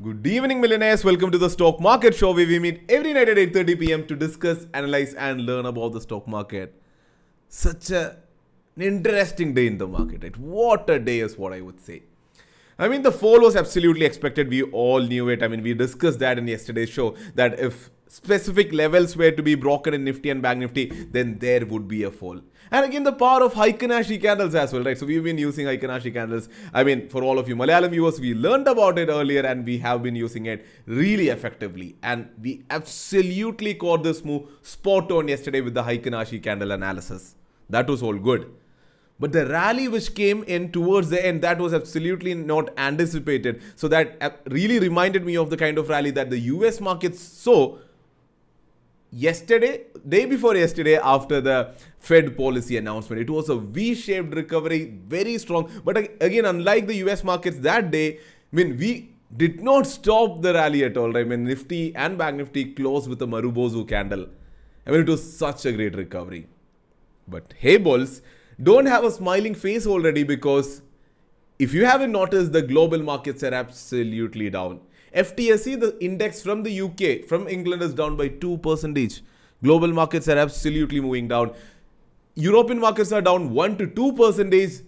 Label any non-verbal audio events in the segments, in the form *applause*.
Good evening, millionaires. Welcome to the Stock Market Show, where we meet every night at 8:30 p.m. to discuss, analyze, and learn about the stock market. Such a, an interesting day in the market, right? What a day is what I would say. I mean, the fall was absolutely expected. We all knew it. I mean, we discussed that in yesterday's show that if specific levels were to be broken in Nifty and Bank Nifty, then there would be a fall. And again, the power of Heikin candles as well, right? So we've been using Heikin candles. I mean, for all of you Malayalam viewers, we learned about it earlier and we have been using it really effectively. And we absolutely caught this move spot on yesterday with the Heikin candle analysis. That was all good. But the rally which came in towards the end, that was absolutely not anticipated. So that uh, really reminded me of the kind of rally that the US markets saw yesterday, day before yesterday, after the Fed policy announcement. It was a V shaped recovery, very strong. But again, unlike the US markets that day, I mean, we did not stop the rally at all. Right? I mean, Nifty and Bank Nifty closed with a Marubozu candle. I mean, it was such a great recovery. But hey, bulls, don't have a smiling face already because if you haven't noticed, the global markets are absolutely down. FTSE, the index from the UK, from England is down by 2%. Global markets are absolutely moving down. European markets are down 1 to 2%.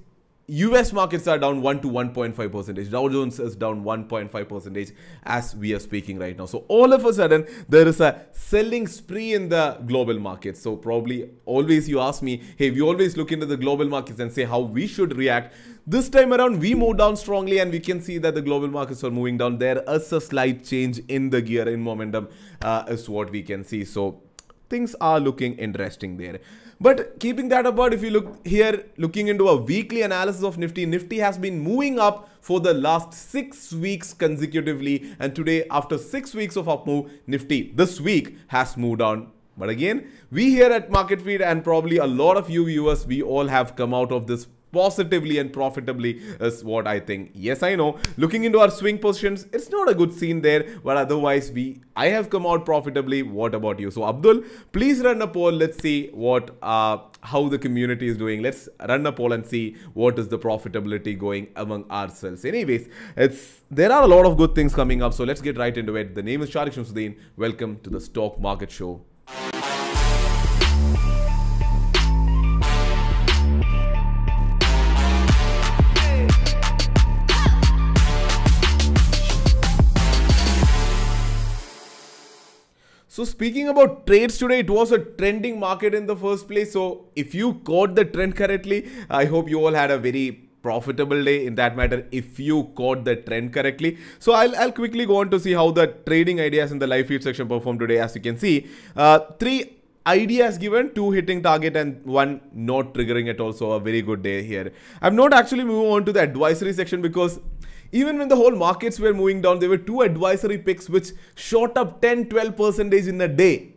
US markets are down 1 to 1.5 percentage. Dow Jones is down 1.5 percentage as we are speaking right now. So all of a sudden there is a selling spree in the global markets. So probably always you ask me, hey, we always look into the global markets and say how we should react. This time around we move down strongly and we can see that the global markets are moving down. There is a slight change in the gear in momentum uh, is what we can see. So things are looking interesting there. But keeping that apart, if you look here, looking into a weekly analysis of Nifty, Nifty has been moving up for the last six weeks consecutively. And today, after six weeks of up move, Nifty this week has moved on. But again, we here at Market Feed and probably a lot of you viewers, we all have come out of this positively and profitably is what I think. Yes, I know. Looking into our swing positions, it's not a good scene there, but otherwise we I have come out profitably. What about you? So Abdul, please run a poll. Let's see what uh how the community is doing. Let's run a poll and see what is the profitability going among ourselves. Anyways, it's there are a lot of good things coming up. So let's get right into it. The name is Sharique Samsudheen. Welcome to the Stock Market Show. So speaking about trades today, it was a trending market in the first place. So if you caught the trend correctly, I hope you all had a very profitable day in that matter if you caught the trend correctly. So I'll, I'll quickly go on to see how the trading ideas in the live feed section performed today. As you can see, uh, three ideas given, two hitting target and one not triggering it also a very good day here. I'm not actually moving on to the advisory section because even when the whole markets were moving down, there were two advisory picks which shot up 10 12 percentage in a day.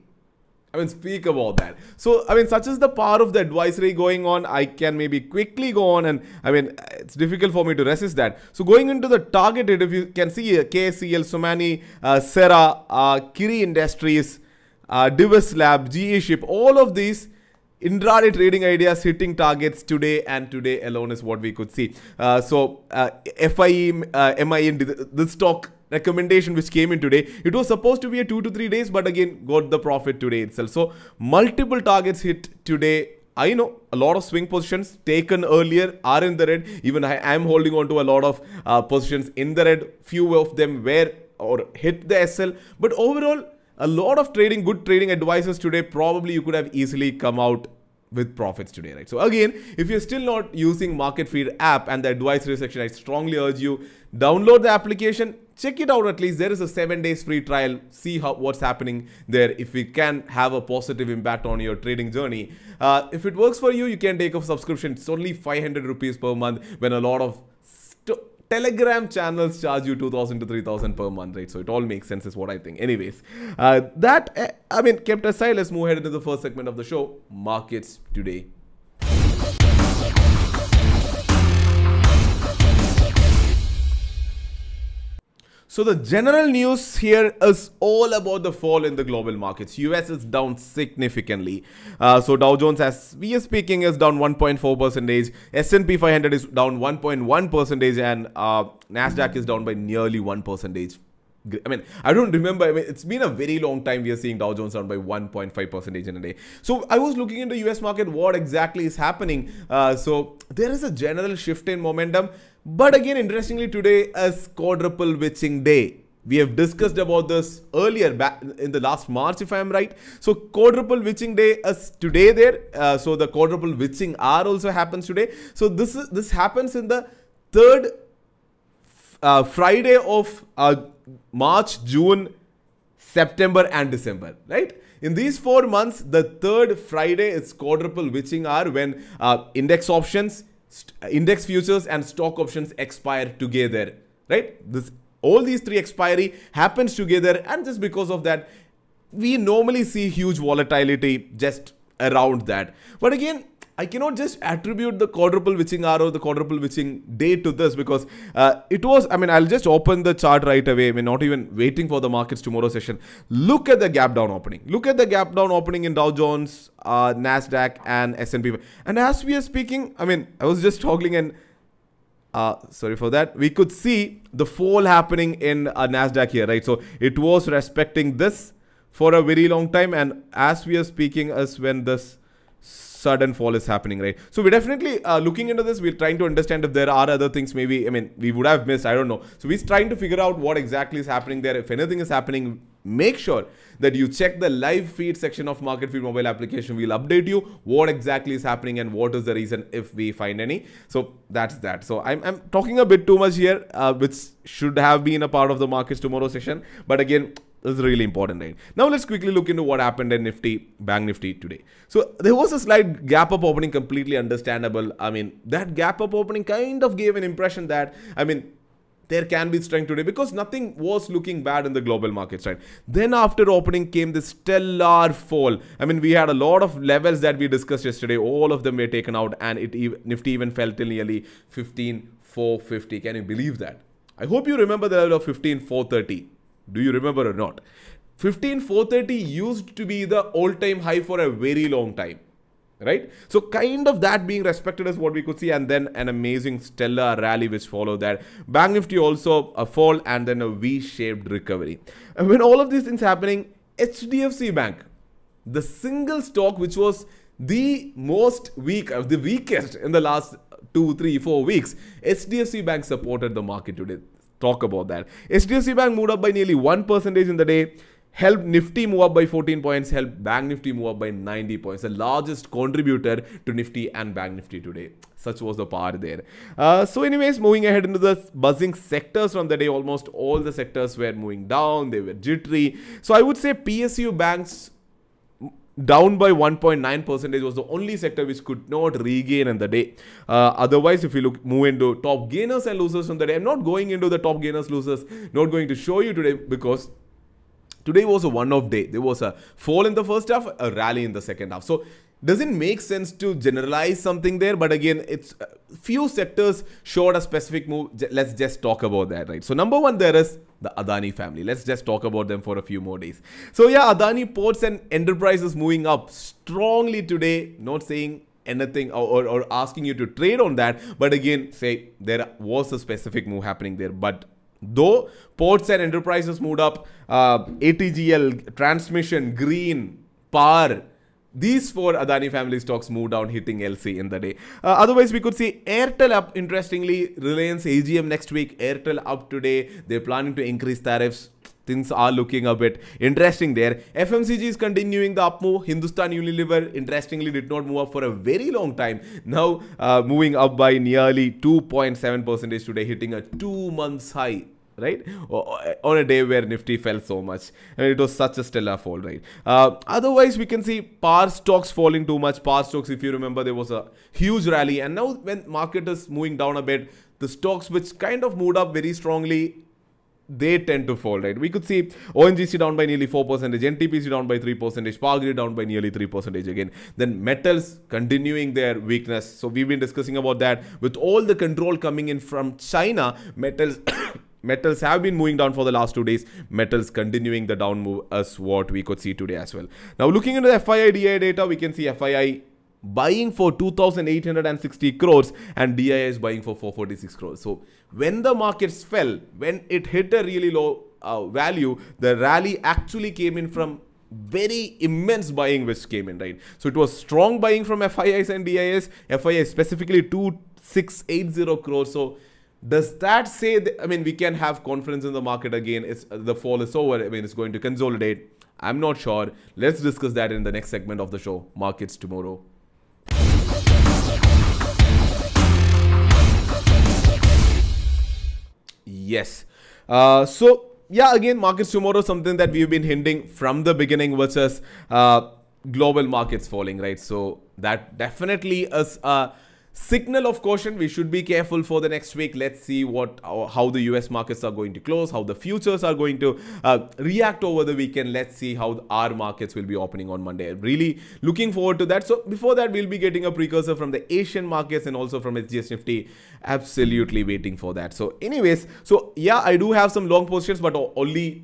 I mean, speak about that. So, I mean, such is the power of the advisory going on. I can maybe quickly go on, and I mean, it's difficult for me to resist that. So, going into the targeted, if you can see uh, KSEL, Somany, uh, Cera, uh, Kiri Industries, uh, Divis Lab, GE Ship, all of these intraday trading ideas hitting targets today and today alone is what we could see. Uh, so uh, FIE, uh, the, the stock recommendation which came in today, it was supposed to be a two to three days, but again got the profit today itself. So multiple targets hit today. I know a lot of swing positions taken earlier are in the red. Even I am holding on to a lot of uh, positions in the red. Few of them were or hit the SL, but overall a lot of trading, good trading advices today, probably you could have easily come out with profits today, right? So again, if you're still not using Market Feed app and the advisory section, I strongly urge you download the application, check it out at least. There is a seven days free trial. See how what's happening there. If we can have a positive impact on your trading journey, uh, if it works for you, you can take a subscription. It's only 500 rupees per month. When a lot of Telegram channels charge you 2000 to 3000 per month, right? So it all makes sense, is what I think. Anyways, uh, that, uh, I mean, kept aside, let's move ahead into the first segment of the show markets today. So the general news here is all about the fall in the global markets. US is down significantly. Uh, so Dow Jones, as we are speaking, is down 1.4 percentage. S&P 500 is down 1.1 percentage, and uh, Nasdaq is down by nearly one percentage. I mean, I don't remember. I mean, it's been a very long time we are seeing Dow Jones down by 1.5 percentage in a day. So I was looking into the US market, what exactly is happening. Uh, so there is a general shift in momentum. But again, interestingly, today is quadruple witching day. We have discussed about this earlier back in the last March, if I am right. So quadruple witching day is today there. Uh, so the quadruple witching hour also happens today. So this is this happens in the third uh, Friday of uh, March, June, September, and December, right? In these four months, the third Friday is quadruple witching hour when uh, index options, index futures, and stock options expire together, right? This all these three expiry happens together, and just because of that, we normally see huge volatility just around that. But again, I cannot just attribute the quadruple witching hour or the quadruple witching day to this because uh, it was, I mean, I'll just open the chart right away. I mean, not even waiting for the markets tomorrow session. Look at the gap down opening. Look at the gap down opening in Dow Jones, uh, NASDAQ and S&P. And as we are speaking, I mean, I was just toggling and uh, sorry for that. We could see the fall happening in uh, Nasdaq here, right? So it was respecting this for a very long time, and as we are speaking, as when this sudden fall is happening, right? So we're definitely uh, looking into this. We're trying to understand if there are other things maybe, I mean, we would have missed. I don't know. So we're trying to figure out what exactly is happening there. If anything is happening, make sure that you check the live feed section of Market Feed mobile application. We'll update you what exactly is happening and what is the reason if we find any. So that's that. So I'm, I'm talking a bit too much here, uh, which should have been a part of the markets tomorrow session. But again, is really important, right? Now let's quickly look into what happened in Nifty, Bank Nifty today. So there was a slight gap up opening, completely understandable. I mean, that gap up opening kind of gave an impression that, I mean, there can be strength today because nothing was looking bad in the global markets, right? Then after opening came this stellar fall. I mean, we had a lot of levels that we discussed yesterday. All of them were taken out and it Nifty even fell till nearly 15,450. Can you believe that? I hope you remember the level of 15,430. Do you remember or not? 15430 used to be the all-time high for a very long time right? So kind of that being respected is what we could see and then an amazing stellar rally which followed that. Bank nifty also a fall and then a v-shaped recovery. And when all of these things happening hdfc bank the single stock which was the most weak uh, the weakest in the last two three four weeks hdfc bank supported the market today talk about that. HDFC Bank moved up by nearly 1% in the day. Helped Nifty move up by 14 points, helped Bank Nifty move up by 90 points. The largest contributor to Nifty and Bank Nifty today. Such was the power there. Uh, so, anyways, moving ahead into the buzzing sectors from the day, almost all the sectors were moving down. They were jittery. So, I would say PSU banks down by 1.9 percentage was the only sector which could not regain in the day. Uh, otherwise, if you look move into top gainers and losers from the day, I'm not going into the top gainers losers. Not going to show you today because today was a one-off day. There was a fall in the first half, a rally in the second half. So doesn't make sense to generalize something there but again it's few sectors showed a specific move let's just talk about that right so number one there is the adani family. Let's just talk about them for a few more days. So yeah adani ports and enterprises moving up strongly today. Not saying anything or, or, or asking you to trade on that but again say there was a specific move happening there. But though ports and enterprises moved up uh, atgl transmission green power these four Adani family stocks moved down, hitting LC in the day. Uh, otherwise, we could see Airtel up. Interestingly, Reliance AGM next week. Airtel up today. They're planning to increase tariffs. Things are looking a bit interesting there. FMCG is continuing the up move. Hindustan Unilever, interestingly, did not move up for a very long time. Now, uh, moving up by nearly 2.7% today, hitting a two months high right on a day where nifty fell so much and it was such a stellar fall right uh, otherwise we can see power stocks falling too much power stocks if you remember there was a huge rally and now when market is moving down a bit the stocks which kind of moved up very strongly they tend to fall, right? We could see ONGC down by nearly 4%, NTPC down by 3%, Power Grid down by nearly 3% again. Then metals continuing their weakness. So we've been discussing about that. With all the control coming in from China, metals metals have been moving down for the last two days. Metals continuing the down move as what we could see today as well. Now looking into the FII DI data, we can see FII buying for 2860 crores and DI is buying for 446 crores. So when the markets fell, when it hit a really low uh, value, the rally actually came in from very immense buying which came in, right? So it was strong buying from FIIs and DIS, FII specifically 2680 crores. So does that say, I mean, we can have confidence in the market again? It's the fall is over. I mean, it's going to consolidate. I'm not sure. Let's discuss that in the next segment of the show, Markets Tomorrow. Yes. Uh, so yeah, again, markets tomorrow something that we've been hinting from the beginning, versus uh, global markets falling, right? So that definitely is a signal of caution. We should be careful for the next week. Let's see what how the us markets are going to close how the futures are going to uh, react over the weekend. Let's see how our markets will be opening on monday. Really looking forward to that. So before that we'll be getting a precursor from the asian markets and also from SGX nifty. Absolutely waiting for that. So anyways so yeah i do have some long positions but only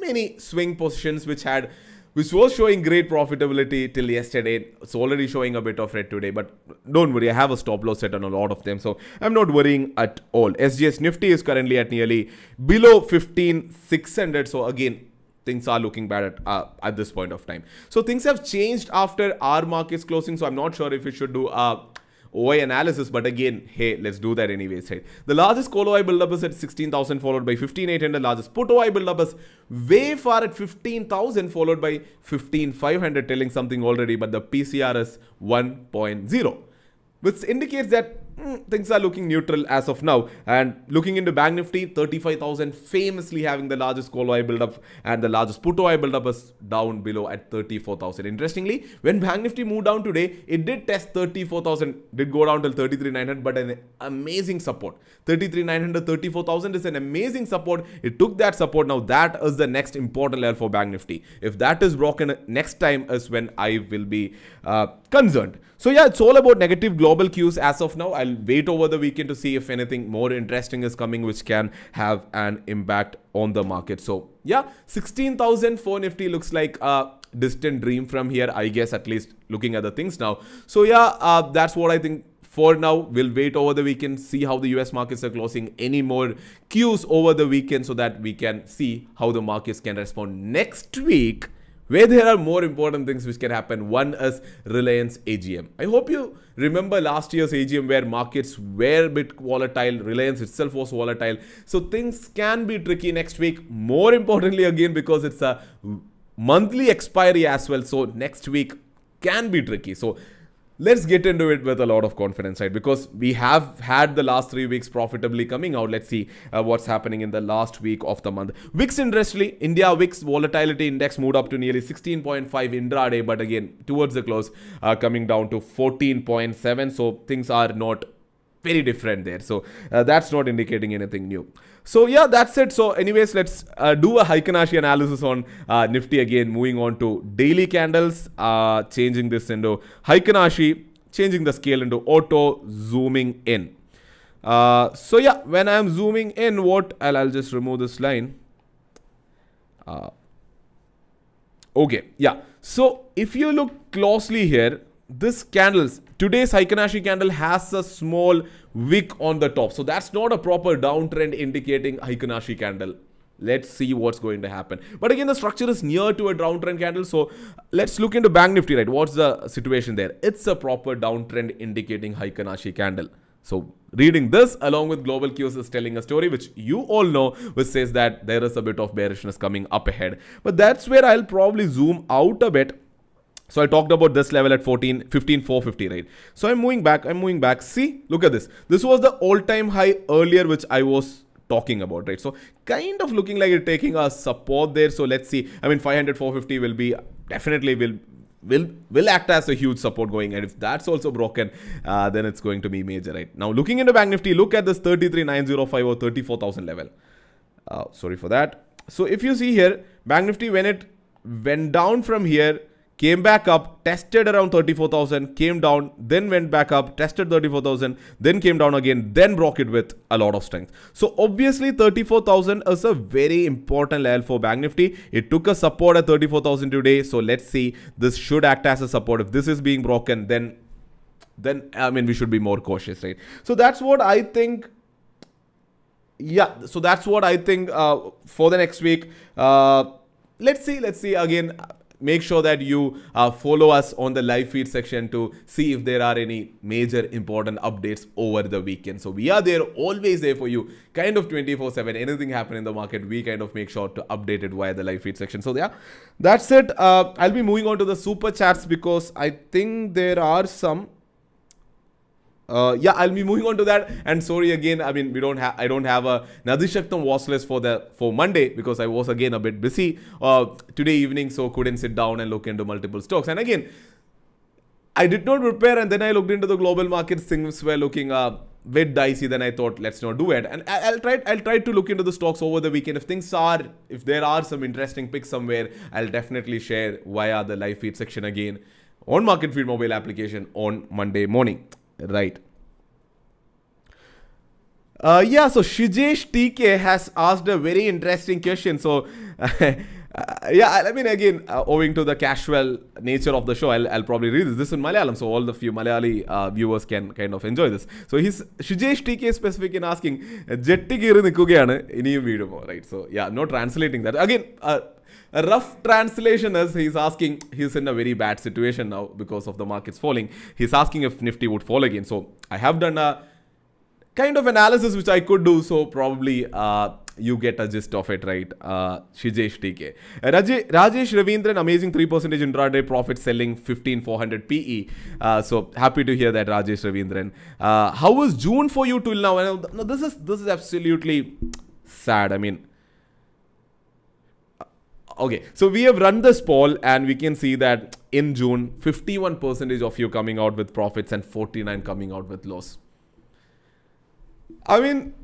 many swing positions which had which was showing great profitability till yesterday. It's already showing a bit of red today, but don't worry, I have a stop loss set on a lot of them, so I'm not worrying at all. SGX Nifty is currently at nearly below 15,600, so again, things are looking bad at, uh, at this point of time. So things have changed after our markets closing, so I'm not sure if we should do a OI analysis, but again, hey, let's do that anyways, right? The largest call OI buildup is at 16,000 followed by 15,800. Largest put OI buildup is way far at 15,000 followed by 15,500 telling something already, but the PCR is 1.0 which indicates that things are looking neutral as of now. And looking into Bank Nifty, 35,000 famously having the largest call OI buildup and the largest put OI buildup is down below at 34,000. Interestingly, when Bank Nifty moved down today, it did test 34,000, did go down till 33,900, but an amazing support. 33,900, 34,000 is an amazing support. It took that support. Now that is the next important level for Bank Nifty. If that is broken, next time is when I will be uh, concerned. So yeah, it's all about negative global cues as of now. I'll wait over the weekend to see if anything more interesting is coming which can have an impact on the market. So yeah, 16,000 for Nifty looks like a distant dream from here, I guess, at least looking at the things now. So yeah, uh, that's what I think for now we'll wait over the weekend see how the us markets are closing any more cues over the weekend so that we can see how the markets can respond next week where there are more important things which can happen. One is Reliance AGM. I hope you remember last year's AGM where markets were a bit volatile, Reliance itself was volatile. So things can be tricky next week. More importantly, again, because it's a monthly expiry as well. So next week can be tricky. So let's get into it with a lot of confidence, right? Because we have had the last three weeks profitably coming out. Let's see uh, what's happening in the last week of the month. VIX interestingly, India VIX volatility index moved up to nearly 16.5 intraday, but again, towards the close, uh, coming down to 14.7. So things are not very different there. So uh, that's not indicating anything new. So yeah, that's it. So anyways, let's uh, do a Heikin-Ashi analysis on uh, Nifty again. Moving on to daily candles, uh, changing this into Heikin-Ashi, changing the scale into auto, zooming in. Uh, so yeah, when I'm zooming in, what I'll, I'll just remove this line. Uh, okay, yeah. So if you look closely here, this candles today's Heikin-Ashi candle has a small wick on the top. So that's not a proper downtrend indicating Heikin-Ashi candle. Let's see what's going to happen. But again the structure is near to a downtrend candle so let's look into bank nifty right? What's the situation there? It's a proper downtrend indicating Heikin-Ashi candle. So reading this along with global cues is telling a story which you all know which says that there is a bit of bearishness coming up ahead. But that's where i'll probably zoom out a bit so I talked about this level at 14, 15, 450, right? So I'm moving back, I'm moving back. See, look at this. This was the all-time high earlier, which I was talking about, right? So kind of looking like it's taking a support there. So let's see. I mean, 500, 450 will be definitely will will will act as a huge support going and if that's also broken uh, then it's going to be major right now looking into bank nifty look at this 33905 or 34000 level uh, sorry for that so if you see here bank nifty when it went down from here came back up, tested around 34,000, came down, then went back up, tested 34,000, then came down again, then broke it with a lot of strength. So obviously 34,000 is a very important level for Bank Nifty. It took a support at 34,000 today. So let's see, this should act as a support. If this is being broken, then then I mean we should be more cautious, right? So that's what I think yeah, so that's what I think uh, for the next week. Uh, let's see, let's see again. Make sure that you uh, follow us on the live feed section to see if there are any major important updates over the weekend. So we are there, always there for you, kind of 24 7. Anything happen in the market, we kind of make sure to update it via the live feed section. So yeah, that's it. Uh, I'll be moving on to the super chats because I think there are some uh, yeah, I'll be moving on to that. And sorry again, I mean, we don't have, I don't have a Nadishaktam watch list for the for Monday because I was again a bit busy uh, today evening, so couldn't sit down and look into multiple stocks. And again, I did not prepare, and then I looked into the global markets. Things were looking a bit dicey. Then I thought, let's not do it. And I'll try, I'll try to look into the stocks over the weekend. If things are, if there are some interesting picks somewhere, I'll definitely share via the live feed section again on Market Feed mobile application on Monday morning. Right. Uh, yeah, so Shijesh TK has asked a very interesting question. So, *laughs* uh, yeah, I mean, again, uh, owing to the casual nature of the show, I'll, I'll probably read this. This in Malayalam, so all the few Malayali uh, viewers can kind of enjoy this. So he's Shijesh TK specific in asking, Jetti Giri Nikugayana, Iniyum Vidumo, right? So yeah, no not translating that. Again, uh, a rough translation is he's asking, he's in a very bad situation now because of the markets falling. He's asking if Nifty would fall again. So I have done a kind of analysis which I could do, so probably. Uh, you get a gist of it, right? Uh, Shijesh TK. Raj- Rajesh Ravindran, amazing 3% intraday profit selling 15400 PE. Uh, so happy to hear that, Rajesh Ravindran. Uh, how was June for you till now? No, this is this is absolutely sad. I mean, okay so we have run this poll and we can see that in june 51 percentage of you coming out with profits and 49 coming out with loss i mean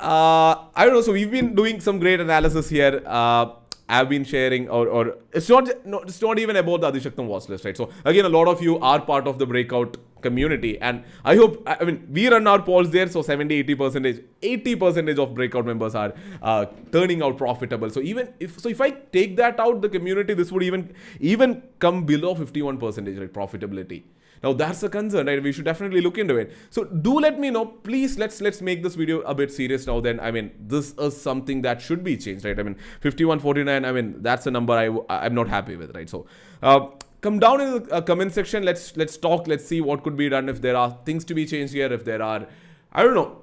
uh, i don't know so we've been doing some great analysis here uh, I've been sharing, or, or it's not, no, it's not even about the Adishaktam watch list, right? So again, a lot of you are part of the breakout community, and I hope, I mean, we run our polls there, so 70, 80 percentage, 80 percentage of breakout members are uh, turning out profitable. So even if, so if I take that out, the community, this would even, even come below 51 percentage, right? Profitability. Now that's a concern, right? We should definitely look into it. So do let me know, please. Let's let's make this video a bit serious now. Then I mean, this is something that should be changed, right? I mean, 5149. I mean, that's a number I I'm not happy with, right? So. Uh, come down in the uh, comment section let's let's talk let's see what could be done if there are things to be changed here if there are i don't know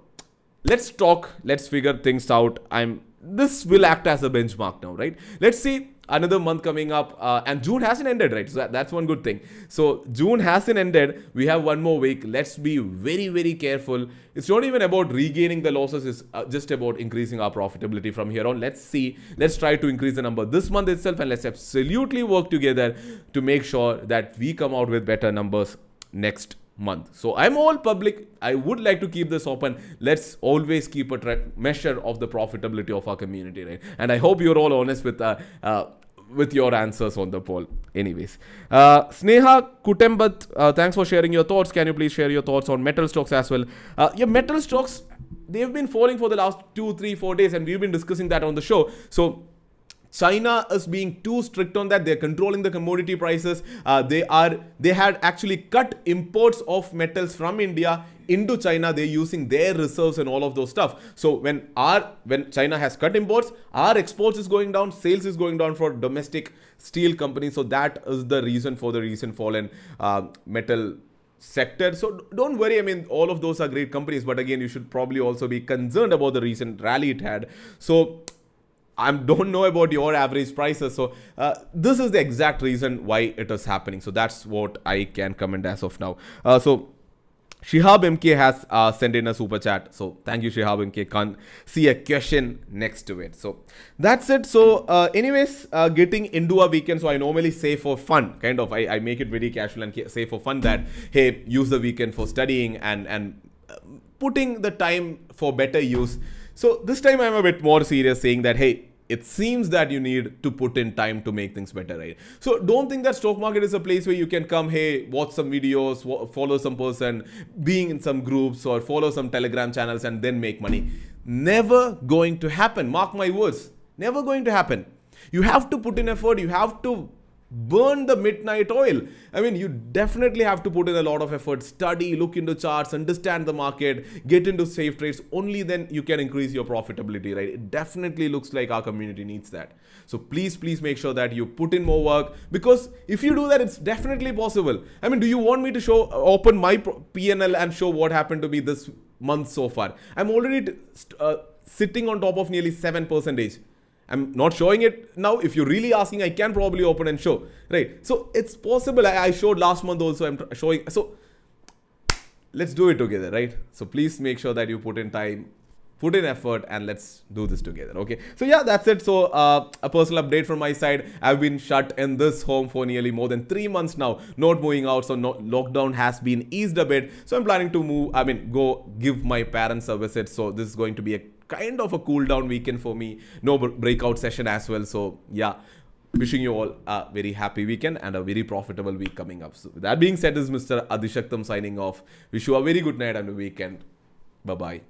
let's talk let's figure things out i'm this will act as a benchmark now right let's see another month coming up uh, and june hasn't ended right so that's one good thing so june hasn't ended we have one more week let's be very very careful it's not even about regaining the losses it's uh, just about increasing our profitability from here on let's see let's try to increase the number this month itself and let's absolutely work together to make sure that we come out with better numbers next month. So I'm all public. I would like to keep this open. Let's always keep a measure of the profitability of our community, right? And I hope you're all honest with uh, uh, with your answers on the poll. Anyways, uh, Sneha Kutembat, uh, thanks for sharing your thoughts. Can you please share your thoughts on metal stocks as well? Uh, yeah, metal stocks they've been falling for the last two, three, four days, and we've been discussing that on the show. So China is being too strict on that. They're controlling the commodity prices. Uh, they are they had actually cut imports of metals from India into China. They're using their reserves and all of those stuff. So when our when China has cut imports, our exports is going down, sales is going down for domestic steel companies. So that is the reason for the recent fall in uh, metal sector. So don't worry. I mean, all of those are great companies, but again, you should probably also be concerned about the recent rally it had. So I don't know about your average prices. So uh, this is the exact reason why it is happening. So that's what I can comment as of now. Uh, so Shihab MK has uh, sent in a super chat. So thank you, Shihab MK. Can't see a question next to it. So that's it. So uh, anyways, uh, getting into a weekend. So I normally say for fun, kind of. I, I make it very casual and say for fun that, hey, use the weekend for studying and, and uh, putting the time for better use. So this time I'm a bit more serious saying that, hey, it seems that you need to put in time to make things better, right? So don't think that stock market is a place where you can come, hey, watch some videos, follow some person, being in some groups or follow some telegram channels and then make money. Never going to happen. Mark my words. Never going to happen. You have to put in effort. You have to burn the midnight oil. I mean, you definitely have to put in a lot of effort, study, look into charts, understand the market, get into safe trades. Only then you can increase your profitability, right? It definitely looks like our community needs that. So please, please make sure that you put in more work because if you do that, it's definitely possible. I mean, do you want me to show open my PNL and show what happened to me this month so far? I'm already uh, sitting on top of nearly seven percentage. I'm not showing it now. If you're really asking, I can probably open and show, right? So it's possible. I, I showed last month also. I'm showing. So let's do it together, right? So please make sure that you put in time, put in effort, and let's do this together. Okay. So yeah, that's it. So uh, a personal update from my side. I've been shut in this home for nearly more than three months now, not moving out. So no, lockdown has been eased a bit. So I'm planning to move. I mean, go give my parents a visit. So this is going to be a kind of a cool down weekend for me. No breakout session as well. So yeah, wishing you all a very happy weekend and a very profitable week coming up. So that being said, is Mr. Adishaktam signing off. Wish you a very good night and a weekend. Bye bye.